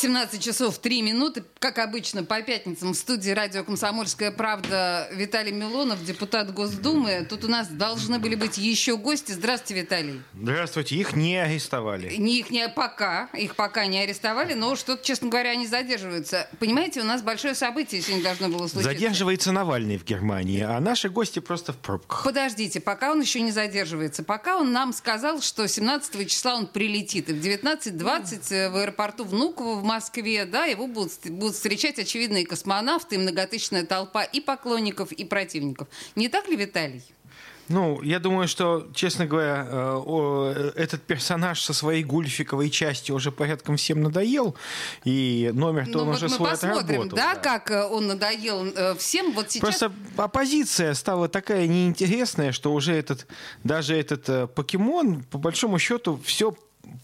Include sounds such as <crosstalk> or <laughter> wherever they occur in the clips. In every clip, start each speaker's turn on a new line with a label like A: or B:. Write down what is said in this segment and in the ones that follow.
A: 17 часов 3 минуты. Как обычно, по пятницам в студии радио «Комсомольская правда» Виталий Милонов, депутат Госдумы. Тут у нас должны были быть еще гости. Здравствуйте, Виталий.
B: Здравствуйте. Их не арестовали.
A: Не их не пока. Их пока не арестовали, но что-то, честно говоря, они задерживаются. Понимаете, у нас большое событие сегодня должно было случиться.
B: Задерживается Навальный в Германии, а наши гости просто в пробках.
A: Подождите, пока он еще не задерживается. Пока он нам сказал, что 17 числа он прилетит. И в 19.20 в аэропорту Внуково в Москве, да, его будут, будут встречать очевидные космонавты и многотысячная толпа и поклонников, и противников. Не так ли, Виталий?
B: Ну, я думаю, что, честно говоря, э, этот персонаж со своей гульфиковой частью уже порядком всем надоел, и номер-то
A: ну,
B: он
A: вот
B: уже
A: мы
B: свой
A: посмотрим,
B: отработал.
A: Да, да, как э, он надоел э, всем. Вот сейчас...
B: Просто оппозиция стала такая неинтересная, что уже этот, даже этот покемон, по большому счету, все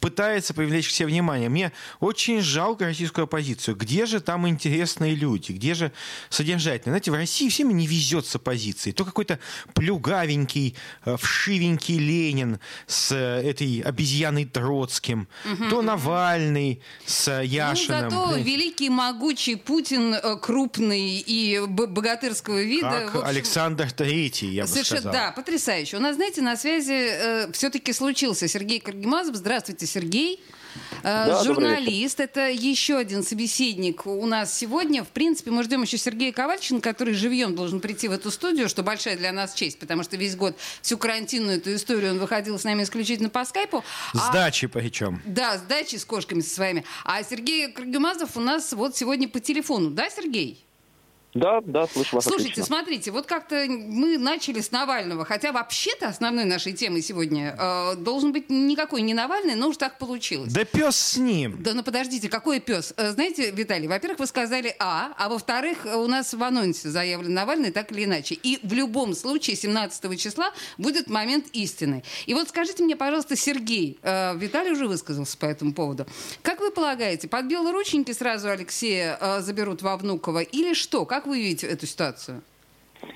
B: пытается привлечь к себе внимание. Мне очень жалко российскую оппозицию. Где же там интересные люди? Где же содержательные? Знаете, в России всем не везет с оппозицией. То какой-то плюгавенький, э, вшивенький Ленин с э, этой обезьяной Троцким, угу. то Навальный с э, Яшиным.
A: Ну, зато великий, могучий Путин, крупный и богатырского вида.
B: Как общем, Александр Третий, я бы сказал.
A: Да, потрясающе. У нас, знаете, на связи э, все-таки случился Сергей Каргимазов. Здравствуйте. Здравствуйте, Сергей. Э, да, Журналист, это еще один собеседник у нас сегодня. В принципе, мы ждем еще Сергея Ковальченко, который живьем должен прийти в эту студию, что большая для нас честь, потому что весь год всю карантинную эту историю он выходил с нами исключительно по скайпу.
B: С а... дачи причем.
A: Да, с дачи, с кошками со своими. А Сергей Крагимазов у нас вот сегодня по телефону. Да, Сергей?
C: Да, да, слышу вас
A: Слушайте,
C: отлично.
A: смотрите, вот как-то мы начали с Навального, хотя вообще-то основной нашей темой сегодня э, должен быть никакой не Навальный, но уж так получилось.
B: Да пес с ним.
A: Да ну подождите, какой пес? Э, знаете, Виталий, во-первых, вы сказали А, а во-вторых, у нас в анонсе заявлен Навальный так или иначе. И в любом случае 17 числа будет момент истины. И вот скажите мне, пожалуйста, Сергей, э, Виталий уже высказался по этому поводу. Как вы полагаете, под белорученьки сразу Алексея э, заберут во Внуково или что? Как вы видите эту ситуацию?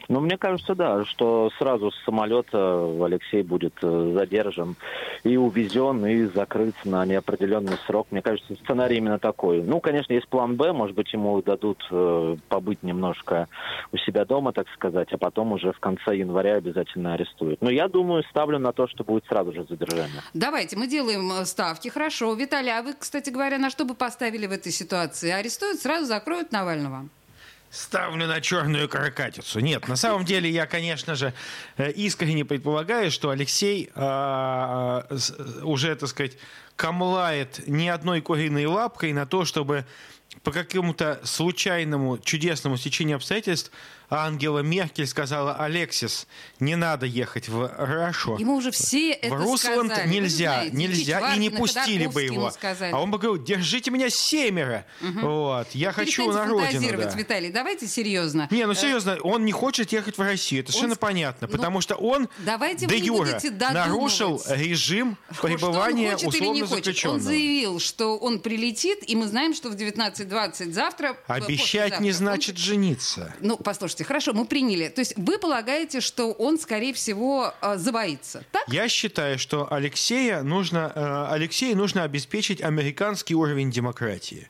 C: Ну, мне кажется, да, что сразу с самолета Алексей будет э, задержан и увезен, и закрыт на неопределенный срок. Мне кажется, сценарий именно такой. Ну, конечно, есть план Б, может быть, ему дадут э, побыть немножко у себя дома, так сказать, а потом уже в конце января обязательно арестуют. Но я думаю, ставлю на то, что будет сразу же задержание.
A: Давайте, мы делаем э, ставки. Хорошо. Виталий, а вы, кстати говоря, на что бы поставили в этой ситуации? Арестуют, сразу закроют Навального?
B: Ставлю на черную каракатицу. Нет, на самом деле я, конечно же, э, искренне предполагаю, что Алексей а, а, уже, так сказать, камлает не одной куриной лапкой на то, чтобы по какому-то случайному чудесному стечению обстоятельств Ангела Меркель сказала, Алексис, не надо ехать в Рашу.
A: Ему уже все
B: в это Русланд
A: сказали.
B: нельзя,
A: знаете,
B: нельзя, и не пустили бы его. А он бы говорил, держите меня семеро. Угу. Вот, я хочу на родину. Да.
A: Виталий, давайте серьезно.
B: Не, ну э, серьезно, он не хочет ехать в Россию, это он... совершенно понятно, ну, потому что он
A: давайте
B: де юра нарушил режим пребывания условно заключенного.
A: Он заявил, что он прилетит, и мы знаем, что в 19.20 завтра...
B: Обещать не значит жениться.
A: Ну, послушайте, Слушайте, хорошо, мы приняли. То есть вы полагаете, что он, скорее всего, э, забоится, так?
B: Я считаю, что Алексея нужно, э, Алексею нужно обеспечить американский уровень демократии.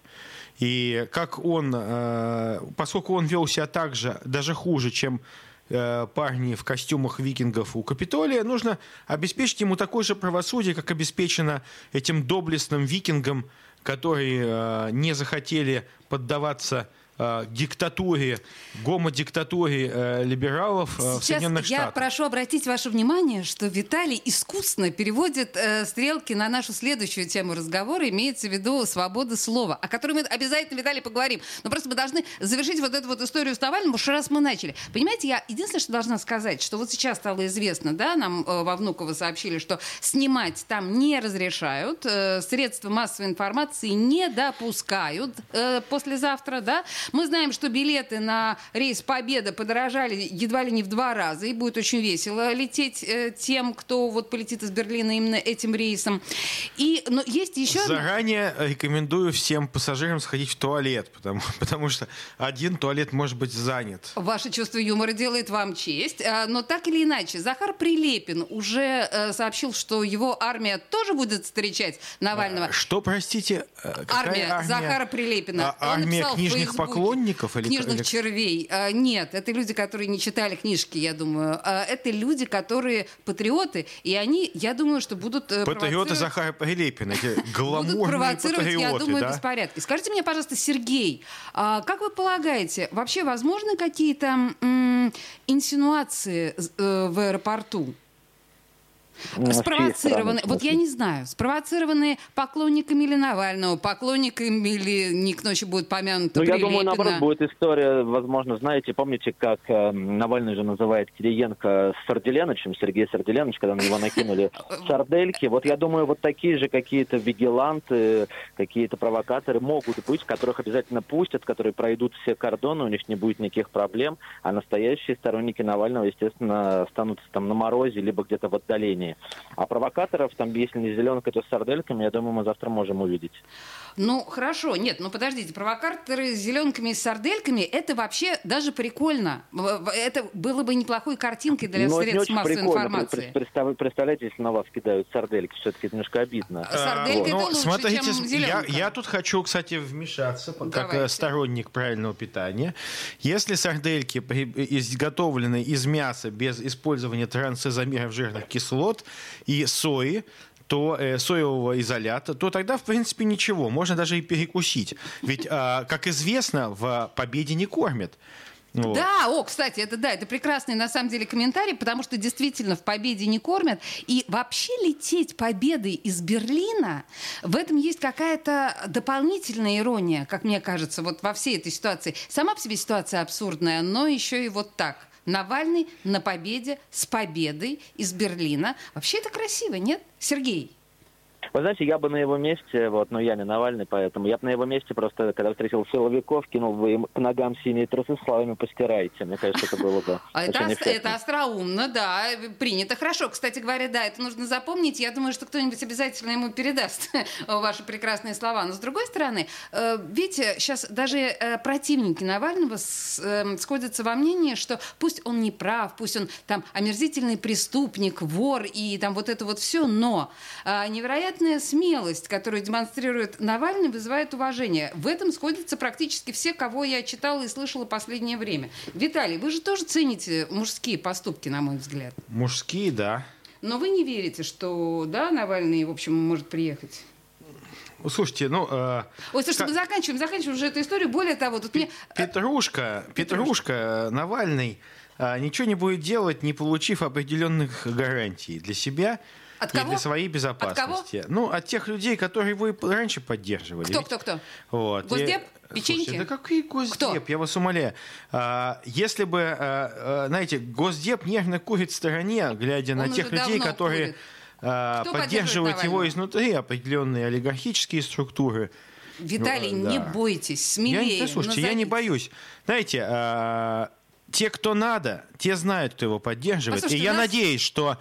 B: И как он, э, поскольку он вел себя так же, даже хуже, чем парни в костюмах викингов у Капитолия, нужно обеспечить ему такое же правосудие, как обеспечено этим доблестным викингам, которые не захотели поддаваться диктатуре, гомодиктатуре э, либералов э, в Соединенных
A: я
B: Штатах.
A: прошу обратить ваше внимание, что Виталий искусно переводит э, стрелки на нашу следующую тему разговора, имеется в виду свобода слова, о которой мы обязательно, Виталий, поговорим. Но просто мы должны завершить вот эту вот историю с Навальным, уж раз мы начали. Понимаете, я единственное, что должна сказать, что вот сейчас стало известно, да, нам э, во Внуково сообщили, что снимать там не разрешают, э, средства массовой информации не допускают э, послезавтра, да, Мы знаем, что билеты на рейс «Победа» подорожали едва ли не в два раза, и будет очень весело лететь э, тем, кто вот полетит из Берлина именно этим рейсом. И, но есть еще...
B: Заранее рекомендую всем пассажирам сходить в туалет, потому, <laughs> потому что один туалет может быть занят.
A: Ваше чувство юмора делает вам честь. А, но так или иначе, Захар Прилепин уже э, сообщил, что его армия тоже будет встречать Навального.
B: Что, простите, э,
A: Армия,
B: армия?
A: Захара Прилепина.
B: А, армия книжных
A: Фейсбуке.
B: Поклонников или-
A: Книжных
B: или-
A: червей. А, Нет, это люди, которые не читали книжки, я думаю. А, Это люди, которые патриоты, и они, я думаю, что будут э,
B: Патриоты Захара Прилепина, эти <laughs>
A: Будут
B: гламурные
A: провоцировать, я
B: патриоты,
A: думаю,
B: да?
A: беспорядки. Скажите мне, пожалуйста, Сергей, а как вы полагаете, вообще возможны какие-то инсинуации э, в аэропорту?
C: Ну, чьей
A: Спровоцированные, вот я не знаю, спровоцированные поклонниками или Навального, поклонниками или не к ночи будет помянуто
C: Ну, я думаю, наоборот, будет история, возможно, знаете, помните, как э, Навальный же называет Кириенко Сарделяновичем, Сергей Сарделянович, когда на него накинули <laughs> сардельки. Вот я думаю, вот такие же какие-то вигиланты, какие-то провокаторы могут быть, которых обязательно пустят, которые пройдут все кордоны, у них не будет никаких проблем, а настоящие сторонники Навального, естественно, останутся там на морозе, либо где-то в отдалении. А провокаторов, там, если не зеленка, то с сардельками, я думаю, мы завтра можем увидеть.
A: Ну, хорошо, нет, ну подождите, провокаторы с зеленками и сардельками, это вообще даже прикольно. Это было бы неплохой картинкой для
C: Но это не
A: средств
C: очень
A: массовой
C: прикольно.
A: информации.
C: Пред- представ- Представляете, если на вас кидают сардельки, все-таки это немножко обидно.
A: А сарделька это
B: Ну,
A: лучше,
B: смотрите,
A: чем
B: я,
A: зеленка.
B: я тут хочу, кстати, вмешаться, как
A: Давайте.
B: э, сторонник правильного питания. Если сардельки изготовлены из мяса без использования трансизомеров жирных кислот и сои, то э, соевого изолята, то тогда, в принципе, ничего. Можно даже и перекусить. Ведь, а, как известно, в победе не кормят. Вот.
A: Да, о, кстати, это да, это прекрасный на самом деле комментарий, потому что действительно в Победе не кормят. И вообще лететь Победой из Берлина, в этом есть какая-то дополнительная ирония, как мне кажется, вот во всей этой ситуации. Сама по себе ситуация абсурдная, но еще и вот так. Навальный на победе с победой из Берлина. Вообще это красиво, нет, Сергей?
C: Вы знаете, я бы на его месте, вот, но я не Навальный, поэтому я бы на его месте просто, когда встретил силовиков, кинул бы им к ногам синие трусы с словами «постирайте». Мне кажется, это было бы
A: А это, ос- это
C: эффектно.
A: остроумно, да, принято. Хорошо, кстати говоря, да, это нужно запомнить. Я думаю, что кто-нибудь обязательно ему передаст <laughs> ваши прекрасные слова. Но с другой стороны, э, видите, сейчас даже э, противники Навального эм, сходятся во мнении, что пусть он не прав, пусть он там омерзительный преступник, вор и там вот это вот все, но э, невероятная смелость, которую демонстрирует Навальный, вызывает уважение. В этом сходятся практически все, кого я читала и слышала последнее время. Виталий, вы же тоже цените мужские поступки, на мой взгляд.
B: Мужские, да.
A: Но вы не верите, что, да, Навальный, в общем, может приехать?
B: Слушайте, ну... э,
A: Ой, слушайте,
B: как-
A: мы заканчиваем, заканчиваем уже эту историю. Более того, тут мне...
B: Петрушка, Петрушка, Навальный а, ничего не будет делать, не получив определенных гарантий для себя
A: От
B: и
A: кого?
B: для своей безопасности. Ну, от тех людей, которые его и раньше поддерживали.
A: Кто, кто, кто?
B: Вот.
A: Госдеп?
B: И-
A: Печеньки?
B: Слушайте, да какие госдеп?
A: Кто?
B: Я вас умоляю. А, если бы, а, а, знаете, госдеп нежно курит в стороне, глядя на
A: Он
B: тех
A: уже
B: людей, которые
A: курит.
B: а,
A: Кто
B: поддерживают его изнутри, определенные олигархические структуры.
A: Виталий,
B: Ну,
A: не
B: да.
A: бойтесь,
B: Я,
A: смелее.
B: не- слушайте, я не
A: назовите.
B: боюсь. Знаете, а, те, кто надо, те знают, кто его поддерживает.
A: Послушайте,
B: И я
A: нас-
B: надеюсь, что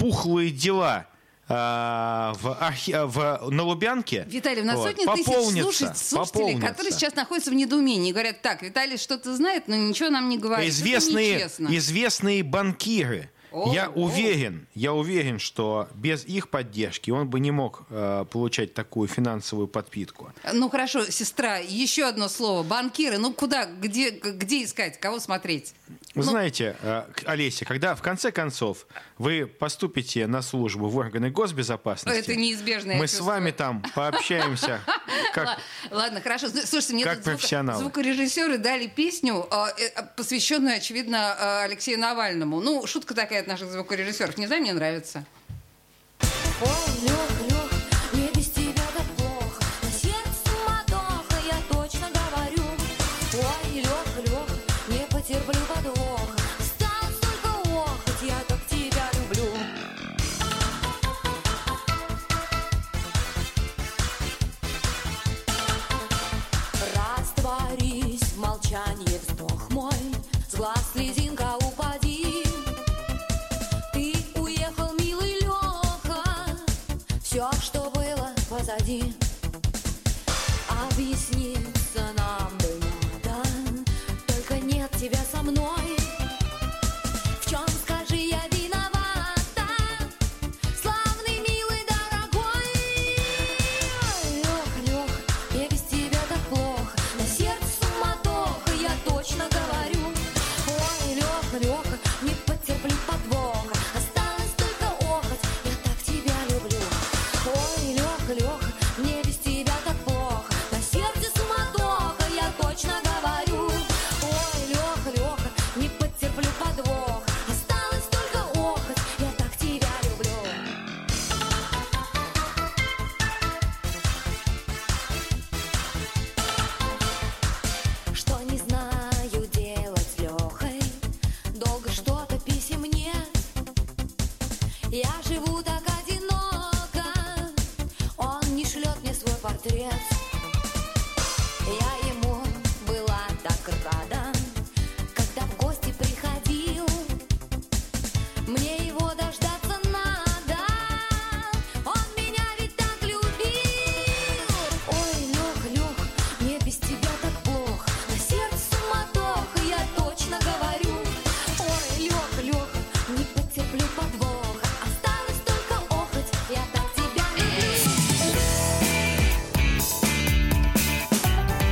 B: пухлые дела а, в, архи- в- на Лубянке
A: Виталий, у нас
B: вот,
A: сотни тысяч слушать- слушателей, которые сейчас находятся в недоумении. Говорят, так, Виталий что-то знает, но ничего нам не говорит.
B: Известные, известные банкиры.
A: О,
B: я
A: о.
B: уверен, я уверен, что без их поддержки он бы не мог э, получать такую финансовую подпитку.
A: Ну хорошо, сестра, еще одно слово. Банкиры, ну куда, где, где искать, кого смотреть?
B: Вы
A: Ну-
B: знаете, э, Олеся, когда в конце концов вы поступите на службу в органы госбезопасности,
A: Это неизбежно,
B: мы с
A: чувствую.
B: вами там пообщаемся. <laughs> Как...
A: Ладно, хорошо. С- Слушайте, мне
B: Как профессионалы.
A: звукорежиссеры дали песню, а, э, посвященную, очевидно, а, Алексею Навальному. Ну, шутка такая наших звукорежиссеров. Не знаю, мне нравится.
D: Ой,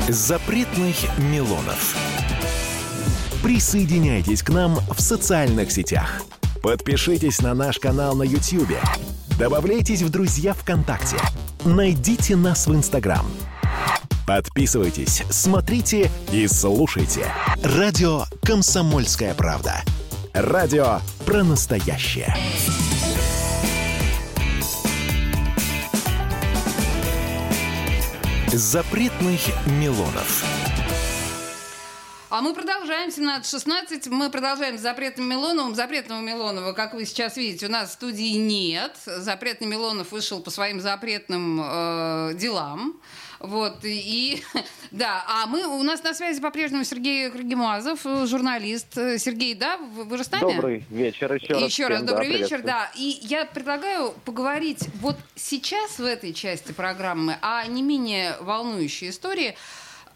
E: Запретных Милонов. Присоединяйтесь к нам в социальных сетях. Подпишитесь на наш канал на YouTube. Добавляйтесь в друзья ВКонтакте. Найдите нас в Инстаграм. Подписывайтесь, смотрите и слушайте. Радио «Комсомольская правда». Радио про настоящее. Запретных Милонов.
A: А мы продолжаем 17.16. Мы продолжаем с запретным Милоновым. Запретного Милонова, как вы сейчас видите, у нас в студии нет. Запретный Милонов вышел по своим запретным э, делам. Вот, и, <laughs> да, а мы, у нас на связи по-прежнему Сергей Крагимазов, журналист. Сергей, да, вы, вы же с нами?
C: Добрый вечер еще раз.
A: Еще раз
C: всем,
A: добрый
C: да,
A: вечер, да. И я предлагаю поговорить вот сейчас в этой части программы о не менее волнующей истории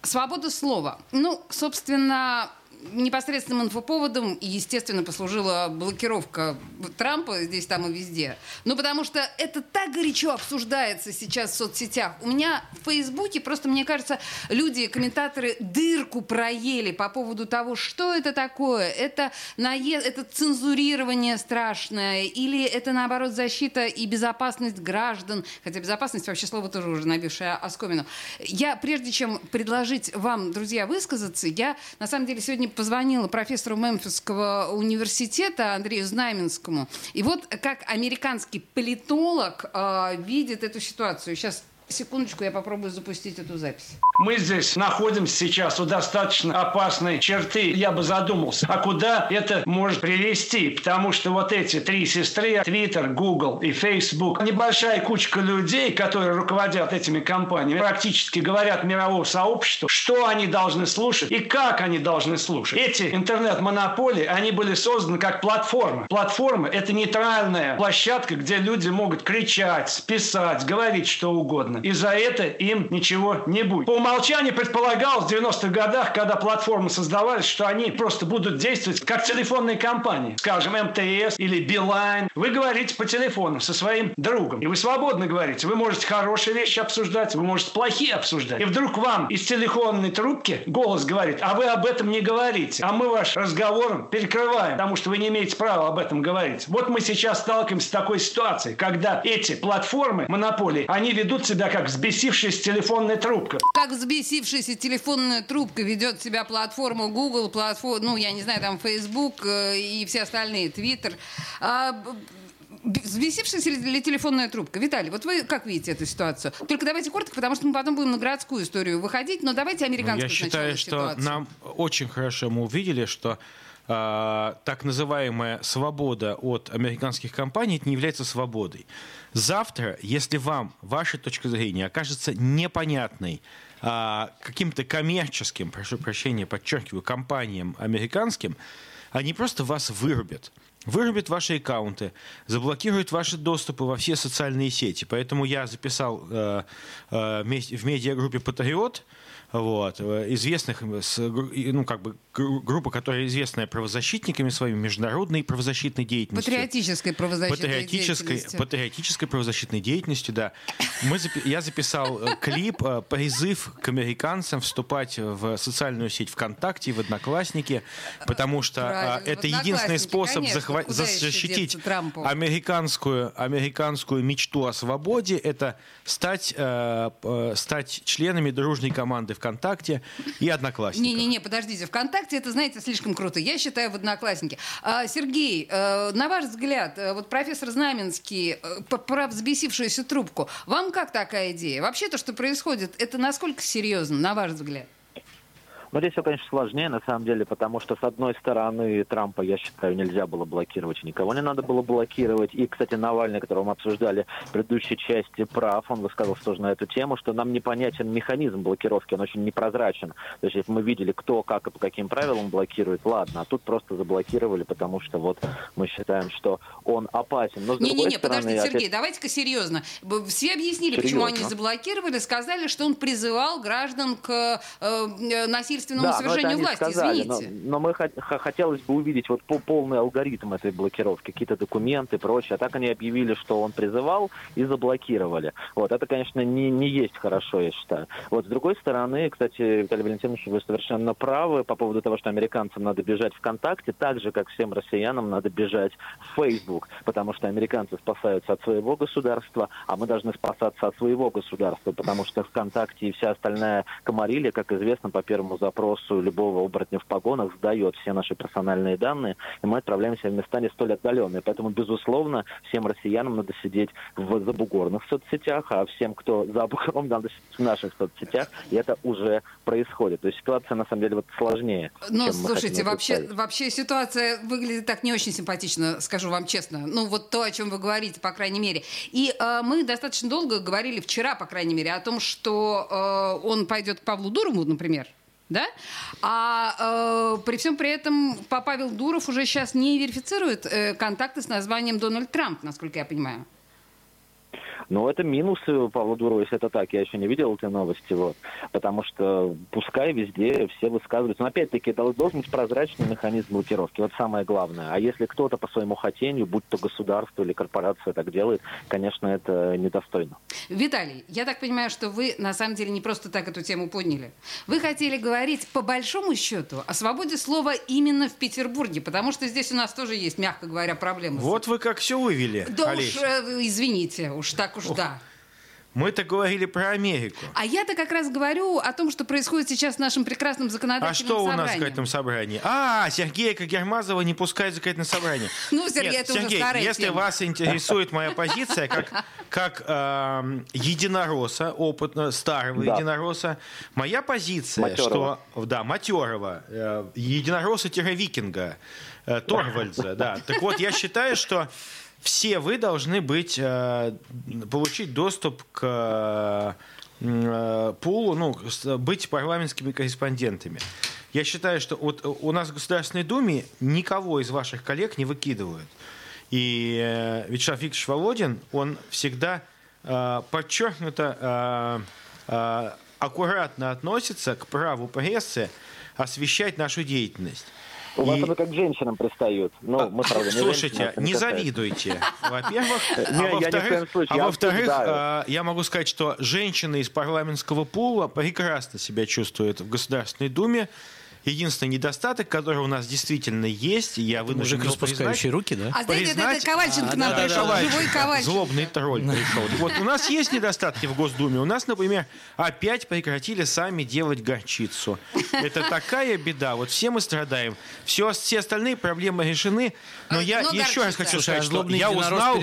A: свобода слова. Ну, собственно, непосредственным инфоповодом, естественно, послужила блокировка Трампа здесь, там и везде. Ну, потому что это так горячо обсуждается сейчас в соцсетях. У меня в Фейсбуке просто, мне кажется, люди, комментаторы дырку проели по поводу того, что это такое. Это, нае... это цензурирование страшное или это, наоборот, защита и безопасность граждан. Хотя безопасность вообще слово тоже уже набившее оскомину. Я, прежде чем предложить вам, друзья, высказаться, я, на самом деле, сегодня позвонила профессору Мемфисского университета Андрею Знаменскому. И вот как американский политолог э, видит эту ситуацию. Сейчас, секундочку, я попробую запустить эту запись.
F: Мы здесь находимся сейчас у достаточно опасной черты. Я бы задумался, а куда это может привести? Потому что вот эти три сестры, Twitter, Google и Facebook, небольшая кучка людей, которые руководят этими компаниями, практически говорят мировому сообществу, что они должны слушать и как они должны слушать. Эти интернет-монополии, они были созданы как платформа. Платформа – это нейтральная площадка, где люди могут кричать, писать, говорить что угодно. И за это им ничего не будет. По умолчанию предполагалось в 90-х годах, когда платформы создавались, что они просто будут действовать как телефонные компании. Скажем, МТС или Билайн. Вы говорите по телефону со своим другом. И вы свободно говорите. Вы можете хорошие вещи обсуждать, вы можете плохие обсуждать. И вдруг вам из телефонной трубки голос говорит, а вы об этом не говорите. А мы ваш разговор перекрываем, потому что вы не имеете права об этом говорить. Вот мы сейчас сталкиваемся с такой ситуацией, когда эти платформы, монополии, они ведут себя как взбесившаяся телефонная трубка.
A: Как взбесившаяся телефонная трубка ведет себя платформа Google, платформа, ну, я не знаю, там Facebook э, и все остальные, Twitter. А, Взбесившаяся ли телефонная трубка? Виталий, вот вы как видите эту ситуацию? Только давайте коротко, потому что мы потом будем на городскую историю выходить, но давайте
B: Ну,
A: американскую
B: Я считаю, что
A: ситуацию.
B: нам очень хорошо мы увидели, что э, так называемая свобода от американских компаний это не является свободой. Завтра, если вам ваша точка зрения окажется непонятной э, каким-то коммерческим, прошу прощения, подчеркиваю, компаниям американским, они просто вас вырубят. вырубит ваши аккаунты, заблокирует ваши доступы во все социальные сети. Поэтому я записал э, э, в медиагруппе «Патриот», вот, э, известных, э, ну, как бы, гру- группа, которая известная правозащитниками своими, международной правозащитной деятельностью.
A: Патриотической правозащитной
B: Патриотической,
A: деятельности.
B: патриотической правозащитной деятельностью, да. Мы я записал э, клип, призыв к американцам вступать в социальную сеть ВКонтакте в Одноклассники, потому что
A: Правильно,
B: это единственный способ захва- защитить американскую, американскую мечту о свободе, это стать, стать членами дружной команды ВКонтакте и Одноклассников.
A: Не-не-не, подождите. ВКонтакте это, знаете, слишком круто. Я считаю в Одноклассники. А, Сергей, э, на ваш взгляд, э, вот профессор Знаменский, э, про взбесившуюся трубку, вам как такая идея? Вообще то, что происходит, это насколько серьезно, на ваш взгляд?
C: Но здесь все, конечно, сложнее, на самом деле, потому что, с одной стороны, Трампа, я считаю, нельзя было блокировать, никого не надо было блокировать. И, кстати, Навальный, которого мы обсуждали в предыдущей части прав, он высказался тоже на эту тему, что нам непонятен механизм блокировки, он очень непрозрачен. То есть, если мы видели, кто, как и по каким правилам блокирует, ладно, а тут просто заблокировали, потому что вот мы считаем, что он опасен.
A: Не-не-не,
C: стороны,
A: подождите,
C: опять-
A: Сергей, давайте-ка серьезно. Все объяснили, почему
C: Серьезно.
A: они заблокировали, сказали, что он призывал граждан к э, э, насильственному
C: Да, но они
A: власти.
C: сказали, но,
A: Извините.
C: но мы хот- х- хотелось бы увидеть вот по- полный алгоритм этой блокировки, какие-то документы и прочее. А так они объявили, что он призывал и заблокировали. Вот это, конечно, не, не есть хорошо, я считаю. Вот с другой стороны, кстати, Виталий Валентинович, вы совершенно правы по поводу того, что американцам надо бежать ВКонтакте, так же, как всем россиянам надо бежать в Facebook, потому что американцы спасаются от своего государства, а мы должны спасаться от своего государства, потому что ВКонтакте и вся остальная комарилья, как известно, по первому запросу любого оборотня в погонах сдает все наши персональные данные, и мы отправляемся в места не столь отдаленные. Поэтому, безусловно, всем россиянам надо сидеть в забугорных соцсетях, а всем, кто за бугором, надо сидеть в наших соцсетях, и это уже происходит. То есть ситуация, на самом деле, вот сложнее.
A: Ну, слушайте, вообще,
C: представить.
A: вообще ситуация выглядит так не очень симпатично, скажу вам честно. Ну, вот то, о чем вы говорите, по крайней мере. И э, мы достаточно долго говорили вчера, по крайней мере, о том, что э, он пойдет к Павлу Дурову, например. Да? А э, при всем при этом па- Павел Дуров уже сейчас не верифицирует э, контакты с названием Дональд Трамп, насколько я понимаю.
C: Но это минусы Павла Дурова, если это так. Я еще не видел этой новости. Вот. Потому что пускай везде все высказываются. Но опять-таки это должен быть прозрачный механизм блокировки. Вот самое главное. А если кто-то по своему хотению, будь то государство или корпорация так делает, конечно, это недостойно.
A: Виталий, я так понимаю, что вы на самом деле не просто так эту тему подняли. Вы хотели говорить по большому счету о свободе слова именно в Петербурге, потому что здесь у нас тоже есть, мягко говоря, проблемы.
B: Вот вы как все вывели,
A: Да
B: Олесь.
A: уж, э, извините, уж так уж да.
B: Мы-то говорили про Америку.
A: А я-то как раз говорю о том, что происходит сейчас в нашем прекрасном
B: А
A: законодательном
B: что у нас в
A: собрании.
B: законодательном собрании? А, Сергея Кагермазова не пускают в законодательное собрание. <laughs>
A: Ну, Сергей,
B: Нет,
A: это уже
B: Сергей,
A: старая
B: если
A: тема.
B: вас интересует моя позиция как, <laughs> как эм, единоросса, опытного, старого
C: Да.
B: единоросса, моя позиция,
C: Матерого.
B: что... Да, матерого. Э, единоросса-викинга. Э, Торвальдза, да. Так вот, я считаю, что все вы должны быть, э, получить доступ к э, пулу, ну, быть парламентскими корреспондентами. Я считаю, что вот у нас в Государственной Думе никого из ваших коллег не выкидывают. И э, Вячеслав Викторович Володин, он всегда э, подчеркнуто э, э, аккуратно относится к праву прессы освещать нашу деятельность.
C: У вас
B: И-
C: это как к женщинам пристают. Ну, мы, правда, не
B: Слушайте,
C: это
B: не
C: касается.
B: завидуйте, во-первых. <laughs>
C: Не,
B: А во-вторых,
C: случае,
B: а
C: я
B: могу сказать, что женщины из парламентского пула прекрасно себя чувствуют в Государственной Думе. Единственный недостаток, который у нас действительно есть, я вынужден
G: Мужик, распускающий руки, да?
A: А знаете,
B: признать-
A: это Ковальченко
B: А,
A: нам
B: да, да,
A: пришел,
B: Ковальченко.
A: живой Ковальченко.
B: Злобный тролль <laughs> пришел. Вот у нас есть недостатки в Госдуме. У нас, например, опять прекратили сами делать горчицу. Это такая беда. Вот все мы страдаем. Все, все остальные проблемы решены. Но
A: А,
B: я
A: но
B: еще раз
A: горчица.
B: хочу
G: Слушай, а
B: сказать, что я узнал,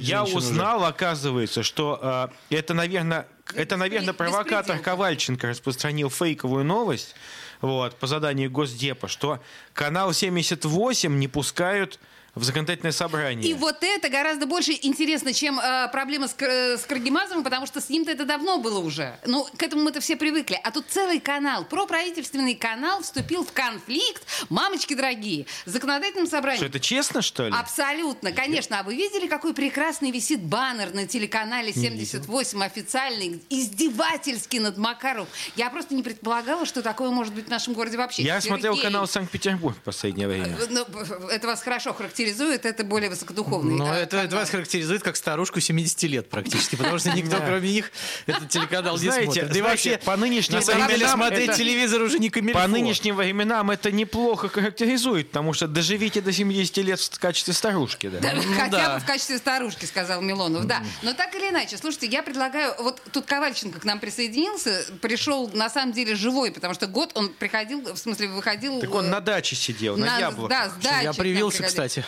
B: я
G: женщин уже?
B: узнал, оказывается, что э, это, наверное, это, наверное, провокатор. Ковальченко распространил фейковую новость вот, по заданию Госдепа, что канал 78 не пускают в законодательное собрание.
A: И вот это гораздо больше интересно, чем э, проблема с, Кр- с Каргимазовым, потому что с ним-то это давно было уже. Ну, к этому мы-то все привыкли. А тут целый канал, проправительственный канал вступил в конфликт, мамочки дорогие, с законодательным собранием.
B: Что, это честно, что ли?
A: Абсолютно, конечно. А вы видели, какой прекрасный висит баннер на телеканале 78 официальный, издевательский над Макаром? Я просто не предполагала, что такое может быть в нашем городе вообще.
B: Я смотрел
A: Сергей,
B: канал Санкт-Петербург в последнее время.
A: э, ну, Это вас хорошо характеризует, это более высокодуховный.
G: Но это, это вас характеризует как старушку 70 лет практически, потому что никто, кроме них, этот телеканал не
B: Знаете,
G: смотрит. Да и вообще,
B: по нынешним
G: на
B: временам
G: смотреть
B: это-
G: телевизор уже не камильфо.
B: По нынешним временам это неплохо характеризует, потому что доживите до 70 лет в качестве старушки. Да?
G: Ну
A: Хотя бы в качестве старушки, сказал Милонов, да. Но так или иначе, слушайте, я предлагаю, вот тут Ковальченко к нам присоединился, пришел на самом деле живой, потому что год он приходил, в смысле выходил...
B: Так он
A: э,
B: на даче сидел, на, яблоках.
A: Да, с дачи
G: Я привился, кстати.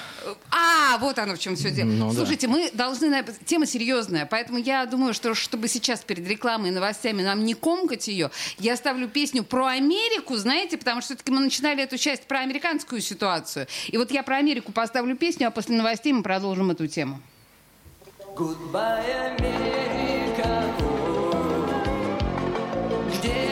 A: А, вот оно в чем все дело.
G: Ну да.
A: Слушайте, мы должны... Тема серьезная, поэтому я думаю, что чтобы сейчас перед рекламой и новостями нам не комкать ее, я ставлю песню про Америку, знаете, потому что все-таки мы начинали эту часть про американскую ситуацию. И вот я про Америку поставлю песню, а после новостей мы продолжим эту тему.
H: Goodbye, Америка, где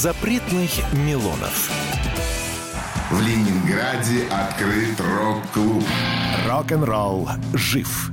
E: Запретных Милонов.
I: В Ленинграде открыт рок-клуб.
E: Рок-н-ролл жив.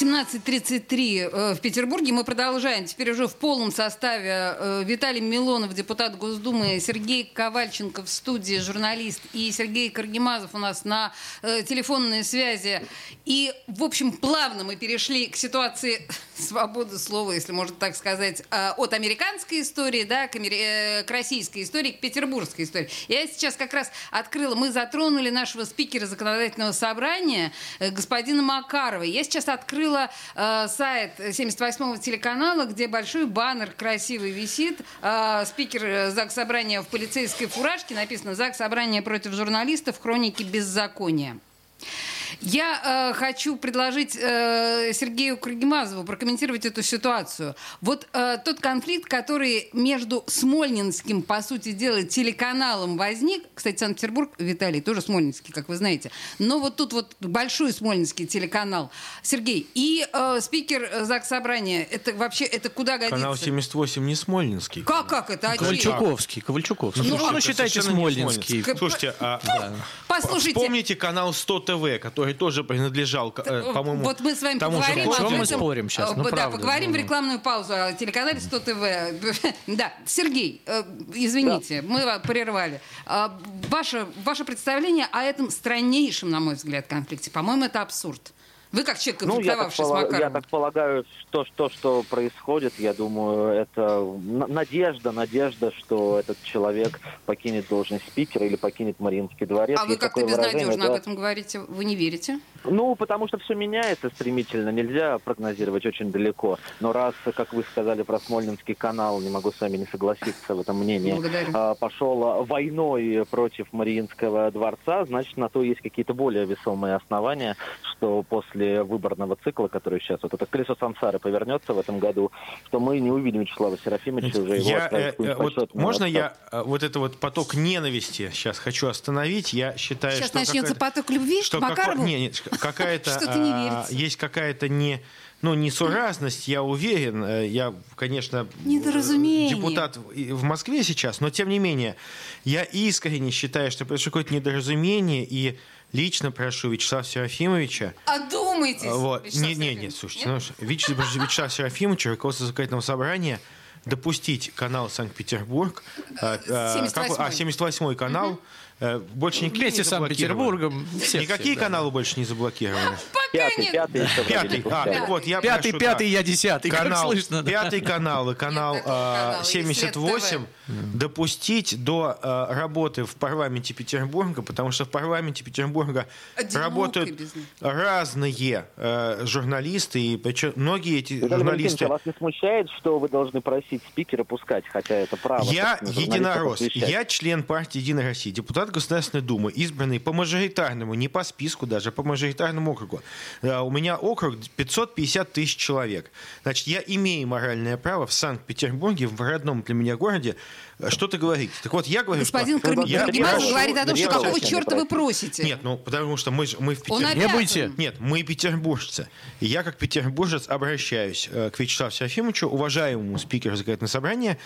A: 17.33 э, в Петербурге. Мы продолжаем. Теперь уже в полном составе э, Виталий Милонов, депутат Госдумы, Сергей Ковальченко в студии, журналист, и Сергей Каргимазов у нас на э, телефонной связи. И, в общем, плавно мы перешли к ситуации свободу слова, если можно так сказать, э, от американской истории, да, к, амери- э, к российской истории, к петербургской истории. Я сейчас как раз открыла, мы затронули нашего спикера законодательного собрания, э, господина Макарова. Я сейчас открыла э, сайт 78-го телеканала, где большой баннер красивый висит. Э, спикер ЗАГС Собрания в полицейской фуражке. Написано «ЗАГС Собрания против журналистов. Хроники беззакония». Я э, хочу предложить э, Сергею Крагимазову прокомментировать эту ситуацию. Вот э, тот конфликт, который между Смольнинским, по сути дела, телеканалом возник, кстати, Санкт-Петербург, Виталий, тоже Смольнинский, как вы знаете, но вот тут вот большой Смольнинский телеканал. Сергей, и э, спикер ЗАГС Собрания, это вообще, это куда годится?
B: Канал 78 не Смольнинский.
A: Как, как это? А?
G: Ковальчуковский, Ковальчуковский.
B: Ну,
G: Ну, ну, считайте,
B: не
G: Смольнинский.
B: Слушайте, а, <laughs>
A: Послушайте.
B: вспомните канал 100 ТВ, который тоже принадлежал, э, по-моему,
A: Вот мы с вами
B: тому же
A: поговорим
B: Костю.
A: об
G: мы
A: этом.
G: спорим? Ну,
A: Э, да,
G: правда,
A: поговорим
G: ну,
A: в рекламную паузу о телеканале 100 ТВ. <laughs> Да, Сергей, э, извините, мы вас прервали. А, Ваше, ваше представление о этом страннейшем, на мой взгляд, конфликте, по-моему, это абсурд. Вы как человек,
C: Ну, я так,
A: конфликтовавший с
C: пола- я
A: Макаровым.
C: так полагаю, что, что, что происходит, я думаю, это надежда, надежда, что этот человек покинет должность спикера или покинет Мариинский дворец.
A: А вы как-то безнадежно
C: да.
A: об этом говорите. Вы не верите?
C: Ну, потому что все меняется стремительно, нельзя прогнозировать очень далеко. Но раз, как вы сказали про Смольнинский канал, не могу с вами не согласиться в этом мнении,
A: Благодарю.
C: а, пошел войной против Мариинского дворца, значит, на то есть какие-то более весомые основания, что после выборного цикла, который сейчас, вот это колесо сансары повернется в этом году, что мы не увидим Вячеслава Серафимовича уже его
B: Я, э, э, вот можно я э, вот это вот поток ненависти сейчас хочу остановить? Я считаю,
A: Сейчас
B: что
A: начнется поток любви
B: что
A: к Макарову?
B: какой- не, нет, какая-то <laughs>
A: Что-то не
B: а, есть какая-то не ну, несуразность, я уверен. Э, Я, конечно, депутат в- Москве сейчас, но тем не менее, я искренне считаю, что произошло какое-то недоразумение, и лично прошу Вячеслава Серафимовича
A: Одумайтесь.
B: Вот.
A: Вячеслав
B: Не, не,
A: Сергеевич.
B: нет, слушайте, ну, Вячеслав, Вячеслав Серафимович, руководство законодательного собрания, допустить канал Санкт-Петербург, а, а,
A: 78-й.
B: как- а, 78-й канал, э, больше никакие
G: Вместе
B: не
G: с. Санкт-Петербургом.
B: Никакие
G: всех, да.
B: каналы больше не заблокированы.
C: Пятый,
A: нет.
C: пятый,
B: Пятый, а, так вот, я
G: Пятый,
B: прошу,
G: пятый,
B: да.
G: я десятый.
B: Канал,
G: слышно, да.
B: пятый канал и канал
A: такого
B: а,
A: канала, или
B: 78
A: Свет
B: допустить до а, работы в парламенте Петербурга, потому что в парламенте Петербурга
A: Одиноко
B: работают разные э, журналисты, и причем многие эти
C: Виталий
B: журналисты...
C: а вас не смущает, что вы должны просить спикера пускать, хотя это право?
B: Я единорос, я член партии «Единая Россия», депутат Государственной Думы, избранный по мажоритарному, не по списку даже, а по мажоритарному округу. Э, У меня округ 550 тысяч человек. Значит, я имею моральное право в Санкт-Петербурге, в родном для меня городе, э, что-то говорить. Так вот, я говорю,
A: Господин
B: что...
A: Крагимазов
B: прошу-
A: говорит о том, что какого черта вы просите?
B: Нет, ну потому что мы, мы в Петербурге.
A: обязан.
B: Нет, мы петербуржцы. И я, как петербуржец, обращаюсь э, к Вячеславу Серафимовичу, уважаемому спикеру законодательного собрания.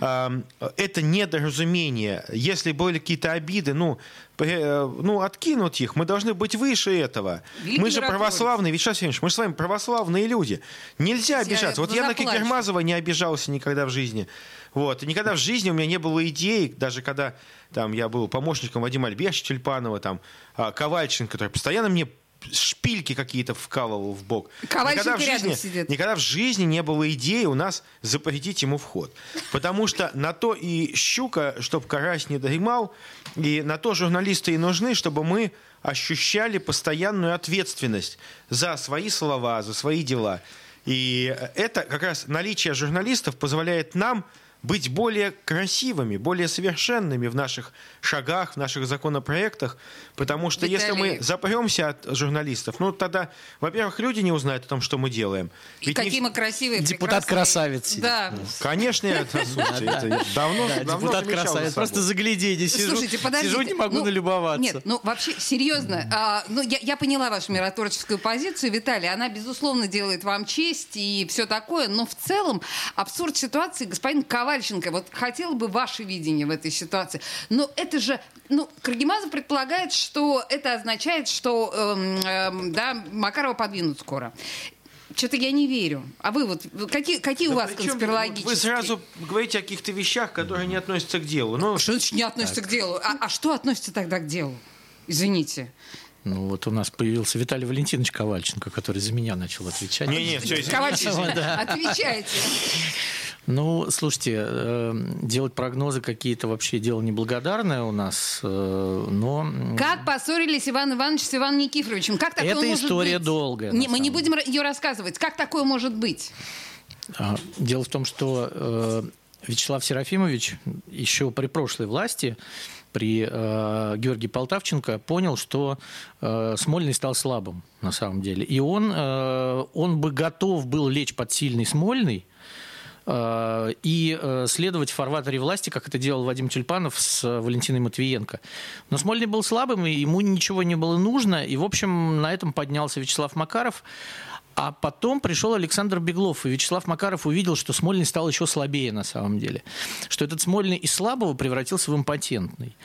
B: Эм, Это недоразумение. Если были какие-то обиды, ну, э, ну, откинуть их. Мы должны быть выше этого.
A: Великий
B: мы же православные. Вячеслав Серафимович, мы с вами православные люди. Нельзя
A: Я
B: обижаться. Вот я на. Кикермазова не обижался никогда в жизни. Вот. И никогда в жизни у меня не было идей, даже когда там, я был помощником Вадима Альбертовича Тюльпанова, там, а, Ковальченко, который постоянно мне шпильки какие-то вкалывал в бок.
A: Ковальченко
B: никогда в
A: рядом
B: жизни,
A: сидит.
B: Никогда в жизни не было идеи у нас запретить ему вход. Потому что на то и щука, чтобы карась не дремал, и на то журналисты и нужны, чтобы мы ощущали постоянную ответственность за свои слова, за свои дела. И это как раз наличие журналистов позволяет нам быть более красивыми, более совершенными в наших шагах, в наших законопроектах, потому что если
A: Виталий.
B: мы запремся от журналистов, ну тогда, во-первых, люди не узнают о том, что мы делаем.
A: И
B: Ведь не
A: какие
B: в-
A: мы красивые,
G: Депутат красавец.
A: Да.
B: Конечно, это, слушайте, это давно,
G: Да,
B: давно
G: депутат красавец. Просто загляденье сижу.
A: Слушайте, подождите.
G: Сижу, не могу
A: Ну,
G: налюбоваться.
A: Нет, ну вообще, серьезно. а, ну, я, я поняла вашу миротворческую позицию, Виталий. Она, безусловно, делает вам честь и все такое. Но в целом абсурд ситуации, господин Ковальченко, вот хотела бы ваше видение в этой ситуации. Но это же... Ну, Крагимазов предполагает, что это означает, что эм, эм, да, Макарова подвинут скоро. Что-то я не верю. А вы вот, какие, какие у вас конспирологические?
B: Вы сразу говорите о каких-то вещах, которые не относятся к делу. Ну,
A: Что значит не относится к делу? А, а что относится тогда к делу? Извините.
G: Ну вот у нас появился Виталий Валентинович Ковальченко, который за меня начал отвечать.
B: Не-не, всё, извините.
A: Ковальченко,
G: Да.
A: отвечайте.
G: Ну, слушайте, э, делать прогнозы какие-то вообще дело неблагодарное у нас, э, но...
A: Как поссорились Иван Иванович с Иваном Никифоровичем? Как такое
G: Это
A: может
G: история
A: быть?
G: долгая,
A: Не, мы не будем ее рассказывать. Как такое может быть?
G: А, Дело в том, что э, Вячеслав Серафимович еще при прошлой власти, при э, Георгии Полтавченко, понял, что э, Смольный стал слабым на самом деле. И он, э, он бы готов был лечь под сильный Смольный, и э, следовать в фарватере власти, как это делал Вадим Тюльпанов с э, Валентиной Матвиенко. Но Смольный был слабым, и ему ничего не было нужно. И, в общем, на этом поднялся Вячеслав Макаров. А потом пришел Александр Беглов, и Вячеслав Макаров увидел, что Смольный стал еще слабее на самом деле. Что этот Смольный из слабого превратился в импотентный.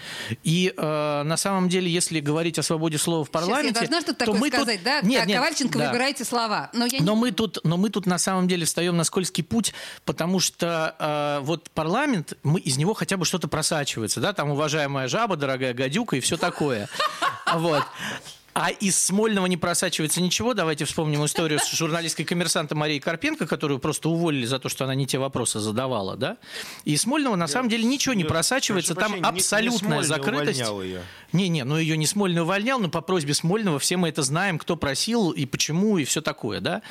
G: И э, на самом деле, если говорить о свободе слова в
A: Сейчас
G: парламенте...
A: я должна что-то
G: то
A: такое
G: мы тут-
A: сказать, да?
G: Нет,
A: Как
G: нет,
A: Ковальченко
G: да.
A: выбирайте слова. Но я не-
G: Но мы тут, но мы тут на самом деле встаем на скользкий путь, потому что э, вот парламент, мы из него хотя бы что-то просачивается, да, там уважаемая жаба, дорогая гадюка и все такое, <laughs> вот. А из Смольного не просачивается ничего. Давайте вспомним историю с журналисткой коммерсанта Марией Карпенко, которую просто уволили за то, что она не те вопросы задавала, да. И из Смольного на самом деле ничего не просачивается. Там
B: прощения, не- не
G: абсолютная
B: Смольный
G: закрытость. Не-не, ну ее не Смольный увольнял, но по просьбе Смольного все мы это знаем, кто просил и почему, и все такое, да.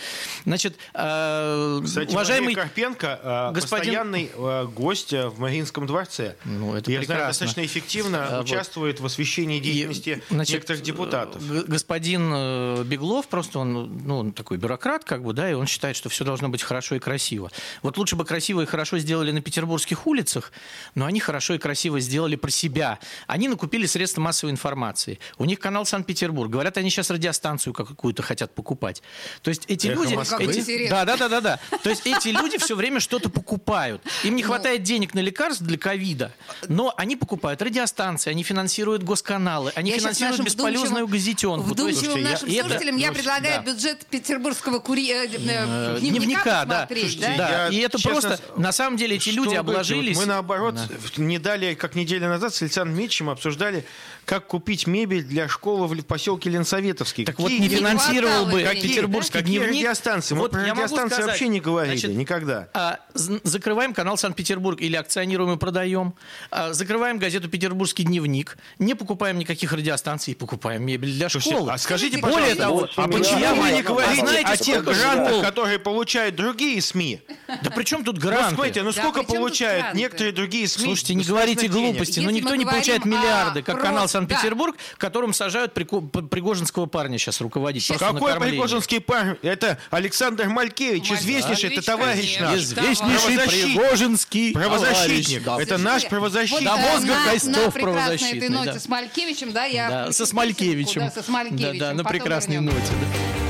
G: Значит, э,
B: Кстати,
G: уважаемый...
B: Мария Карпенко э,
G: господин-
B: постоянный э, гость э, в Мариинском дворце.
G: Ну, это
B: Я знаю,
G: прекрасно.
B: достаточно эффективно
G: А, вот.
B: участвует в освещении деятельности
G: Значит,
B: некоторых депутатов.
G: Господин э, Беглов, просто он, ну, он такой бюрократ, как бы, да, и он считает, что все должно быть хорошо и красиво. Вот лучше бы красиво и хорошо сделали на петербургских улицах, но они хорошо и красиво сделали про себя. Они накупили средства массовой информации. У них канал Санкт-Петербург. Говорят, они сейчас радиостанцию какую-то хотят покупать. То есть эти
B: Эхо
G: люди...
B: Москвы?
G: Эти- да, да, да, да, да. То есть эти люди все время что-то покупают. Им
A: Ну.
G: не хватает денег на лекарства для ковида, но они покупают радиостанции, они финансируют госканалы, они финансируют бесполезную газетенку. Есть-
A: Вдумчивым нашим
G: и это-
A: слушателям я
G: ну,
A: предлагаю
G: да.
A: бюджет петербургского кури... э, э,
G: Э,
A: дневника
G: Дневника, да.
A: посмотреть,
B: Слушайте,
A: да?
G: Да,
B: Я
G: и это
B: честно
G: просто, на самом деле, эти люди обложились.
B: Вот Мы, наоборот,
G: Да.
B: не далее, как неделю назад с Александром Дмитриевичем обсуждали, как купить мебель для школы в поселке Ленсоветовский.
G: Так вот,
B: Какие
G: не
B: не
G: финансировал бы
A: Какие?
G: петербургский
B: Какие
G: дневник.
B: радиостанции? Мы
G: Вот
B: про
G: я могу
B: радиостанции
G: сказать,
B: вообще не говорили,
G: значит,
B: никогда.
G: а, закрываем канал Санкт-Петербург или акционируем и продаем, а, закрываем газету «Петербургский дневник», не покупаем никаких радиостанций, покупаем мебель для
B: Слушайте,
G: школы.
B: а скажите,
G: Более
B: пожалуйста,
G: того,
B: вот, а почему вы не
G: а
B: говорите
G: знаете,
B: о тех грантах,
G: школ?
B: которые получают другие СМИ?
G: Да при чем тут
B: Ну,
G: гранты?
B: смотрите, ну
A: Да
B: сколько получают некоторые другие СМИ?
G: Слушайте, не говорите глупости, но
A: Если
G: никто
A: мы
G: не получает миллиарды, как
A: просто-
G: канал
A: да.
G: Санкт-Петербург, которым сажают Пригожинского парня сейчас руководить. на
B: Какой. Пригожинский парень? Это Александр Малькевич,
A: Малькевич,
B: известнейший, это товарищ
A: конечно.
B: наш.
G: Известнейший
B: Правозащитник.
G: Пригожинский
B: Правозащитник.
G: товарищ.
B: Это наш правозащитник.
G: До
A: э,
G: мозга
A: на,
G: костей
A: на
G: правозащитный,
A: этой ноте
G: да.
A: с Малькевичем, да, я...
G: Да, со Смолькевичем.
A: песенку, Да, со Смолькевичем.
G: Да, да, на прекрасной
A: вернемся.
G: ноте. да.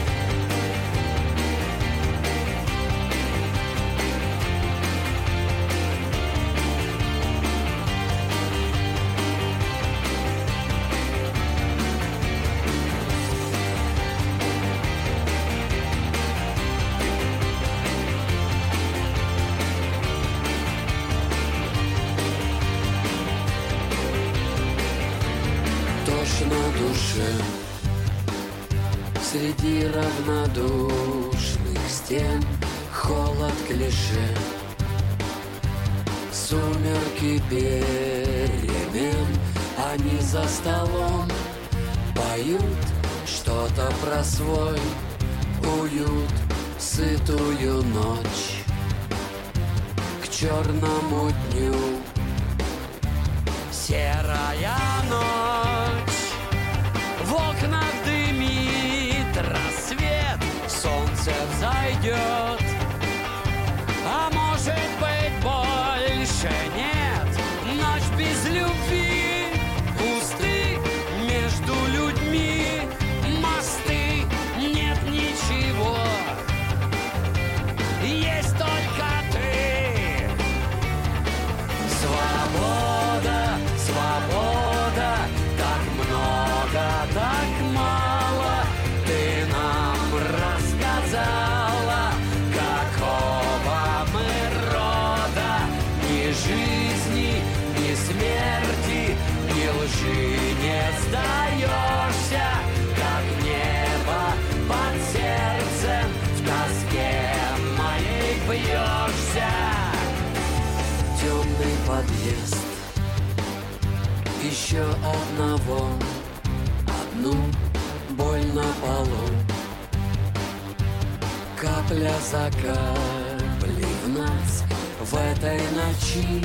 H: Капля за каплей в нас В этой ночи.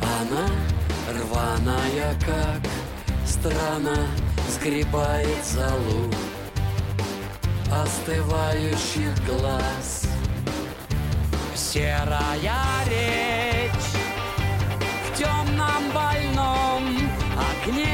H: Она рваная, как страна Сгребает залу Остывающих глаз. Серая речь в темном больном окне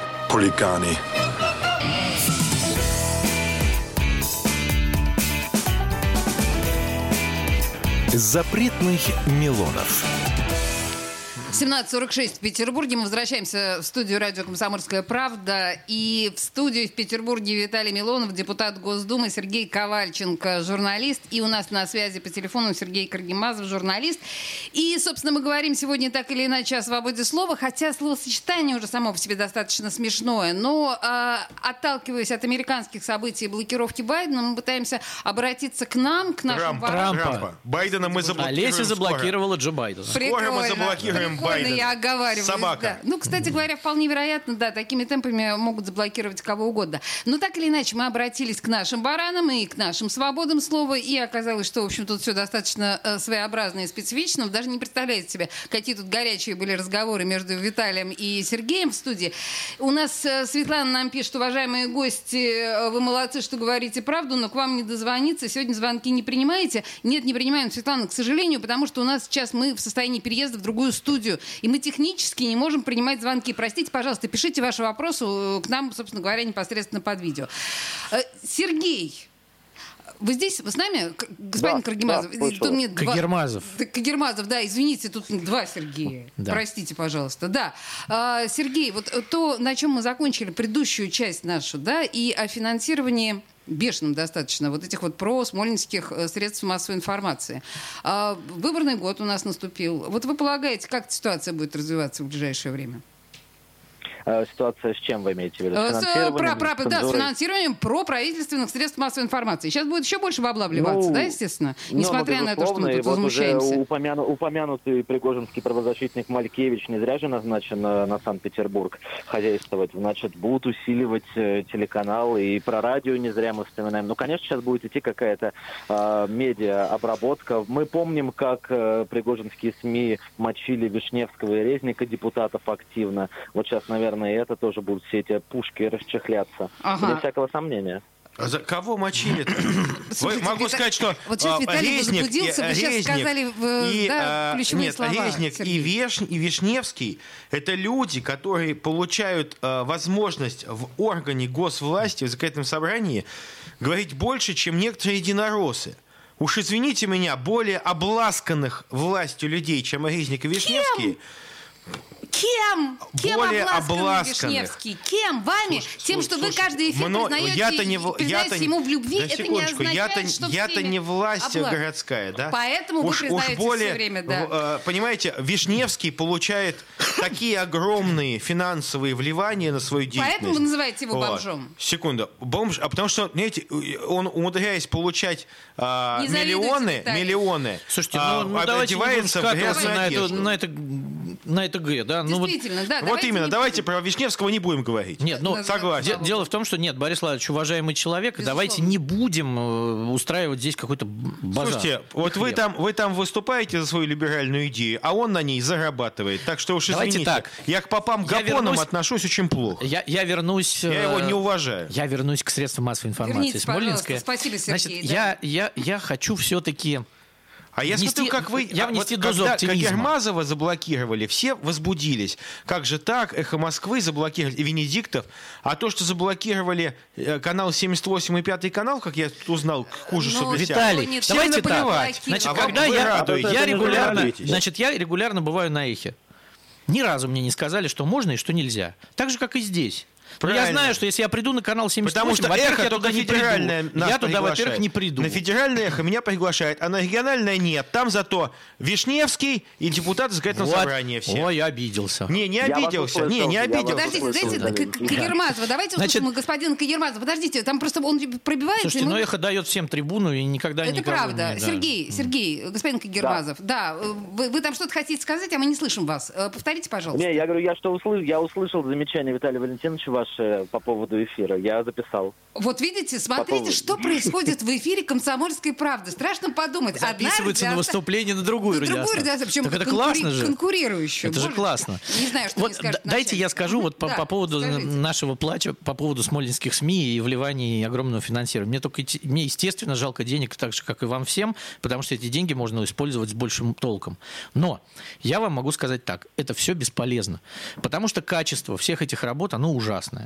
J: Хулиганы.
E: Запретных Милонов.
A: 17.46 в Петербурге. Мы возвращаемся в студию радио «Комсомольская правда». И в студию в Петербурге Виталий Милонов, депутат Госдумы, Сергей Ковальченко, журналист. И у нас на связи по телефону Сергей Каргимазов, журналист. И, собственно, мы говорим сегодня так или иначе о свободе слова, хотя словосочетание уже само по себе достаточно смешное. Но, э, отталкиваясь от американских событий и блокировки Байдена, мы пытаемся обратиться к нам, к нашим
B: Трампа. Трампа. Байдена мы заблокируем
G: Олеся
B: скоро.
G: заблокировала Джо Байдена.
B: Скоро мы заблокируем
A: Прикольно,
B: Байдена.
A: я оговариваюсь.
B: Собака.
A: да. Ну, кстати говоря, вполне вероятно, да, такими темпами могут заблокировать кого угодно. Но так или иначе, мы обратились к нашим баранам и к нашим свободам слова, и оказалось, что, в общем, тут все достаточно э, своеобразно и специфично. Вы даже не представляете себе, какие тут горячие были разговоры между Виталием и Сергеем в студии. У нас э, Светлана нам пишет, уважаемые гости, э, вы молодцы, что говорите правду, но к вам не дозвониться. Сегодня звонки не принимаете? Нет, не принимаем, Светлана, к сожалению, потому что у нас сейчас мы в состоянии переезда в другую студию, и мы технически не можем принимать звонки. Простите, пожалуйста, пишите ваши вопросы э, к нам, собственно говоря, непосредственно под видео. Э, Сергей, вы здесь, вы с нами, господин
G: Да,
A: Каргимазов?
G: да,
A: Тут мне два-
G: Кагермазов.
A: Да, Кагермазов, да, извините, тут два Сергея.
G: Да.
A: Простите, пожалуйста. Да. А, Сергей, вот то, на чем мы закончили предыдущую часть нашу, да, и о финансировании бешеным достаточно вот этих вот про смольнинских э, средств массовой информации. А, выборный год у нас наступил. Вот вы полагаете, как ситуация будет развиваться в ближайшее время?
C: Э, Ситуация с чем вы имеете в виду? С
A: Э, с, э,
C: финансированием,
A: про, про- да, с финансированием про правительственных средств массовой информации. Сейчас будет еще больше бабла вливаться,
C: Ну,
A: да, естественно?
C: Ну,
A: Несмотря
C: ну,
A: на то, что мы тут
C: вот
A: возмущаемся.
C: Уже упомяну- упомянутый пригожинский правозащитник Малькевич не зря же назначен на Санкт-Петербург хозяйствовать. Значит, будут усиливать э, телеканал, и про радио не зря мы вспоминаем. Ну, конечно, сейчас будет идти какая-то э, медиа-обработка. Мы помним, как э, пригожинские СМИ мочили Вишневского и Резника, депутатов активно. Вот сейчас, наверное, и это тоже будут все эти пушки расчехляться.
A: Ага.
C: Без всякого сомнения.
B: А за кого мочили-то? <clears throat>
A: Слушайте,
B: Могу
A: Вита-
B: сказать, что
A: Вот сейчас
B: а,
A: Виталий
B: Резник,
A: возбудился,
B: и-
A: вы сейчас
B: Резник
A: сказали, э,
B: и,
A: да,
B: а,
A: ключевые
B: нет,
A: слова,
B: Резник и. Веш, и Вишневский – это люди, которые получают а, возможность в органе госвласти, в законодательном собрании, говорить больше, чем некоторые единороссы. Уж извините меня, более обласканных властью людей, чем Резник и Вишневский –
A: Кем? Кем
B: Более обласканных.
A: Вишневский? Кем? Вами? Тем, что вы каждый эфир
B: Мно-
A: признаете,
B: я-то не, в-
A: признаете
B: я-то-
A: ему в любви,
B: да,
A: это не означает,
B: я-то,
A: что
B: я-то не власть
A: обласкан.
B: городская, да?
A: Поэтому вы
B: уж, уж
A: признаете
B: более,
A: всё время, да.
B: в- э, понимаете, Вишневский получает такие огромные финансовые вливания на свою деятельность.
A: Поэтому вы называете его
B: Вот.
A: бомжом.
B: Секунду. Бомж, а потому что, знаете, он, умудряясь получать а, миллионы, миллионы,
G: Слушайте,
B: а,
G: ну, ну давайте
B: одевается в грязную
G: на на это, на это Г, да? Ну, вот-
A: Действительно, да.
B: Вот именно,
A: не
B: давайте про Вишневского не будем говорить.
G: Нет, ну,
B: Согласен.
G: де- дело в том, что нет, Борис Владимирович, уважаемый человек, давайте не будем э, устраивать здесь какой-то базар.
B: Слушайте, вот вы там, вы там выступаете за свою либеральную идею, а он на ней зарабатывает. Так что уж
G: Давайте
B: извините.
G: так.
B: Я к попам Гапонам
G: вернусь-
B: отношусь очень плохо.
G: Я, я вернусь...
B: Я его
G: э,
B: не уважаю.
G: Я вернусь к средствам массовой информации.
A: Вернитесь,
G: Смолинская.
A: Спасибо,
G: Значит,
A: Сергей,
G: я, я, я хочу все-таки...
B: А я смотрю, как вы...
G: Я
B: а
G: внести
B: вот
G: дозу
B: когда
G: оптимизма.
B: Кагермазова заблокировали, все возбудились. Как же так? Эхо Москвы заблокировали, и Венедиктов. А то, что заблокировали э, канал 78 и 5 канал, как я тут узнал, к ужасу
A: Ну,
B: для себя.
G: Виталий,
B: всем
G: давайте так. Значит,
B: А
G: когда я,
B: радуетесь.
G: я регулярно, значит, я регулярно бываю на эхе. Ни разу мне не сказали, что можно и что нельзя. Так же, как и здесь. Но я
B: Правильно.
G: знаю, что если я приду на канал 78,
B: Потому что
G: во-первых,
B: эхо
G: я туда не
B: федеральное
G: приду. Я туда, во-первых, не приду.
B: На федеральное эхо меня приглашает, а на региональное нет. Там зато Вишневский и депутаты законодательного
G: Вот.
B: собрания все.
G: Ой, я обиделся.
B: Не, не обиделся. Не, не обиделся.
A: Подождите, дайте Кагермазова. Давайте
G: Значит-
A: услышим господина Кагермазова. Подождите, там просто он пробивается.
G: Слушайте, но эхо дает всем трибуну и никогда
A: Это
G: никого
A: правда.
G: не- да.
A: Сергей, Сергей, господин Кагермазов, да, вы, вы там что-то хотите сказать, а мы не слышим вас. Э, Повторите, пожалуйста.
C: Не, я говорю, я что услышал, я услышал замечание Виталия Валентиновича ваше по поводу эфира. Я записал.
A: Вот видите, смотрите,
C: поводу-
A: что происходит в эфире «Комсомольской правды». Страшно подумать. Одна
G: Записываются на
A: радиоста-
G: выступление на другую
A: на другую
G: радиостанцию.
A: радиостанцию, причем
G: Так это
A: конкури-
G: классно же.
A: конкурирующую.
G: Это же
A: Боже,
G: классно.
A: Не знаю, что
G: Вот
A: мне скажет
G: дайте я скажу вот по,
A: Да,
G: по поводу
A: скажите.
G: нашего плача, по поводу смолинских СМИ и вливания огромного финансирования. Мне только мне естественно жалко денег, так же как и вам всем, потому что эти деньги можно использовать с большим толком. Но я вам могу сказать так: это все бесполезно, потому что качество всех этих работ оно ужасное.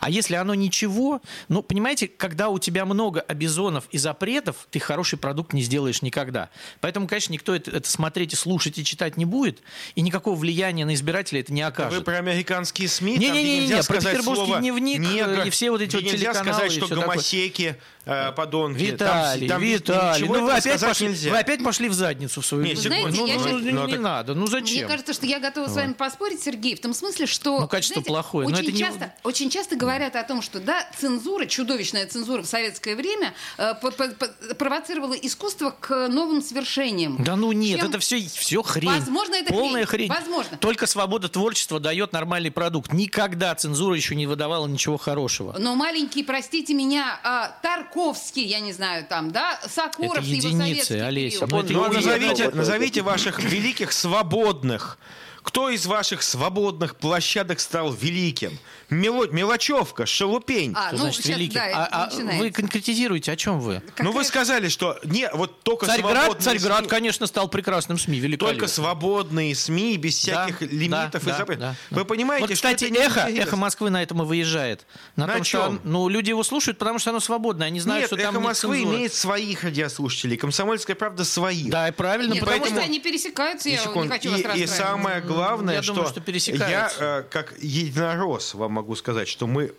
G: А если оно ничего, ну понимаете, когда у тебя много обезонов и запретов, ты хороший продукт не сделаешь никогда. Поэтому, конечно, никто это, это смотреть и слушать и читать не будет, и никакого влияния на избирателей это не окажет.
B: Вы про американские СМИ, там, где
G: Не-не-не,
B: нельзя
G: про
B: сказать
G: петербургский
B: слово
G: дневник,
B: негр,
G: и все вот эти вот
B: нельзя
G: телеканалы
B: сказать, что гомосеки, э, подонки. Там-
G: Виталий,
B: там
G: Виталий,
B: ничего
G: ну вы опять, пошли,
B: нельзя.
G: вы опять пошли в задницу в свою.
B: Не,
G: ну,
B: секунду.
G: ну,
A: Знаете, я
G: ну,
A: щас-
G: ну,
B: ну,
G: не
B: так-
G: надо, ну зачем?
A: Мне кажется, что я готова с вами поспорить, Сергей, в том смысле, что...
G: Ну, качество
A: знаете,
G: плохое, но
A: Очень,
G: это не-
A: часто, очень часто говорят о том, что, да, цензура, чудовищная цензура в советское время э, по- по- по- провоцировала искусство к новым свершениям.
G: Да ну нет,
A: Чем-
G: это все, все хрень.
A: Возможно, это
G: Полная
A: хрень.
G: хрень.
A: Возможно.
G: Только свобода творчества дает нормальный продукт. Никогда цензура еще не выдавала ничего хорошего.
A: Но маленький, простите меня, а, Тарковский, я не знаю, там, да, Сакуров,
G: Это
A: его
G: единицы,
A: советский
G: Олеся.
A: период.
G: Ну,
B: назовите, назовите ваших великих свободных. Кто из ваших свободных площадок стал великим? Мело- мелочевка, шелупень.
A: А,
G: Что
A: ну,
G: значит
A: сейчас,
G: великий?
A: да,
G: А- а вы конкретизируете, о чем вы?
B: Ну, вы сказали, что не, вот только
G: Царьград,
B: свободные
G: Царьград,
B: СМИ,
G: конечно, стал прекрасным СМИ,
B: только свободные СМИ, без
G: Да,
B: всяких лимитов
G: да,
B: и запретов.
G: да, да.
B: Вы понимаете,
G: вот,
B: что
G: кстати,
B: это не
G: эхо, эхо Москвы на этом и выезжает. На,
B: На
G: том, что,
B: чем?
G: ну, люди его слушают, потому что оно свободное. Они знают,
B: Нет,
G: что
B: эхо
G: там нет
B: Москвы
G: цензуры.
B: имеет своих радиослушателей, комсомольская правда своих.
G: Да, и правильно,
A: Нет,
G: потому
A: потому что
G: что...
A: они пересекаются, я не хочу
B: и,
A: вас
B: и
A: расстраивать.
B: самое главное,
G: Я
B: что,
G: думаю, что
B: я,
G: пересекаются.
B: э, как единорос, вам могу сказать, что мы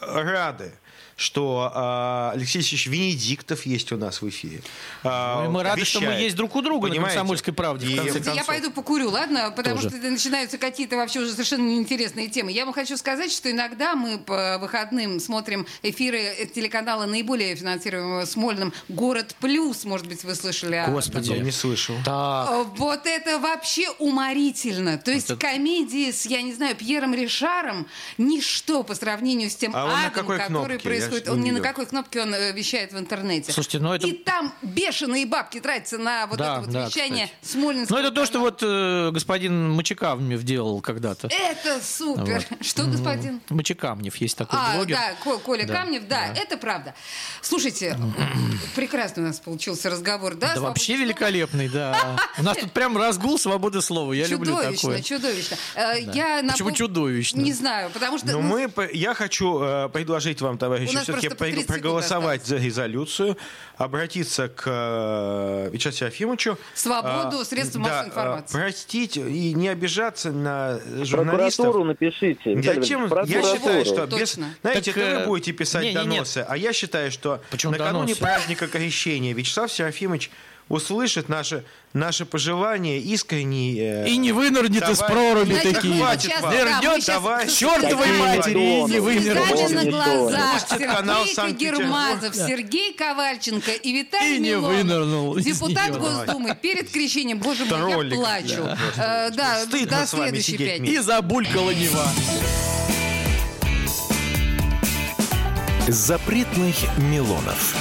B: рады, что э, Алексей Алексеевич Венедиктов есть у нас в эфире. А,
G: Ну, мы рады, что мы
B: вещает.
G: есть друг у друга на
B: Понимаете?
G: «Комсомольской правде», в
B: И-
G: конце
A: Слушайте, Я пойду покурю, ладно? Потому
G: Тоже.
A: что начинаются какие-то вообще уже совершенно неинтересные темы. Я вам хочу сказать, что иногда мы по выходным смотрим эфиры телеканала наиболее финансируемого Смольным «Город плюс». Может быть, вы слышали о
G: Господи.
B: Я не слышал.
G: Так.
A: Э, Вот это вообще уморительно. То есть
G: Это-
A: комедии с, я не знаю, Пьером Ришаром ништо по сравнению с тем
B: А на
A: адом,
B: какой
A: который
B: кнопке?
A: Происходит.
B: Ж
A: Он
B: не
A: ни на какой кнопке он э, вещает в интернете.
G: Слушайте, ну это-
A: И там бешеные бабки тратятся на вот
G: Да,
A: это вот
G: да,
A: вещание
G: кстати.
A: Смольнинского
G: Ну, это то, что
A: канала.
G: вот э, господин Мочекамнев делал когда-то.
A: Это супер. Что, господин?
G: Мочекамнев есть такой
A: А,
G: блогер.
A: да, Ко- Коля
G: Да,
A: Камнев, да, это правда. Слушайте, <clears throat> прекрасный у нас получился разговор, да?
G: Да вообще
A: слова?
G: великолепный, да. У нас тут прям разгул свободы слова. Я люблю
A: чудовищно,
G: такое.
A: чудовищно. Э, Я
G: Почему чудовищно?
A: Не знаю, потому что...
B: Но
A: ну,
B: мы, я хочу э, предложить вам, товарищи, все-таки
A: просто по 30 секунд
B: проголосовать за резолюцию, обратиться к э, Вячеславу Серафимовичу.
A: Свободу
B: э,
A: средств
B: да,
A: массовой
B: э,
A: информации.
B: простить и не обижаться на журналистов.
C: Прокуратуру напишите.
B: Зачем? Я считаю, что без, знаете,
G: Так,
B: это вы
G: э,
B: будете писать
G: не-не-не.
B: доносы, а я считаю, что
G: Почему
B: накануне
G: доносы?
B: праздника Крещения Вячеслав Серафимович услышит наши, наши пожелания искренние. э,
G: И не вынырнет из проруби
A: Знаете,
G: такие.
B: Хватит
A: сейчас, да,
G: Вернет
B: товарищ
A: с
G: чертовой матери и не вынырнет.
A: На глаза
B: Слушайте, канал
A: Сергей. Гермазов, Сергей Ковальченко и Виталий
G: И не
A: Милонов,
G: вынырнул
A: депутат. Госдумы, перед крещением, боже мой,
B: Троллик.
A: я плачу.
B: Да.
A: Э, Да,
B: Стыдно
A: до следующей пятницы.
G: И забулькала Нева.
E: Запретных Милонов.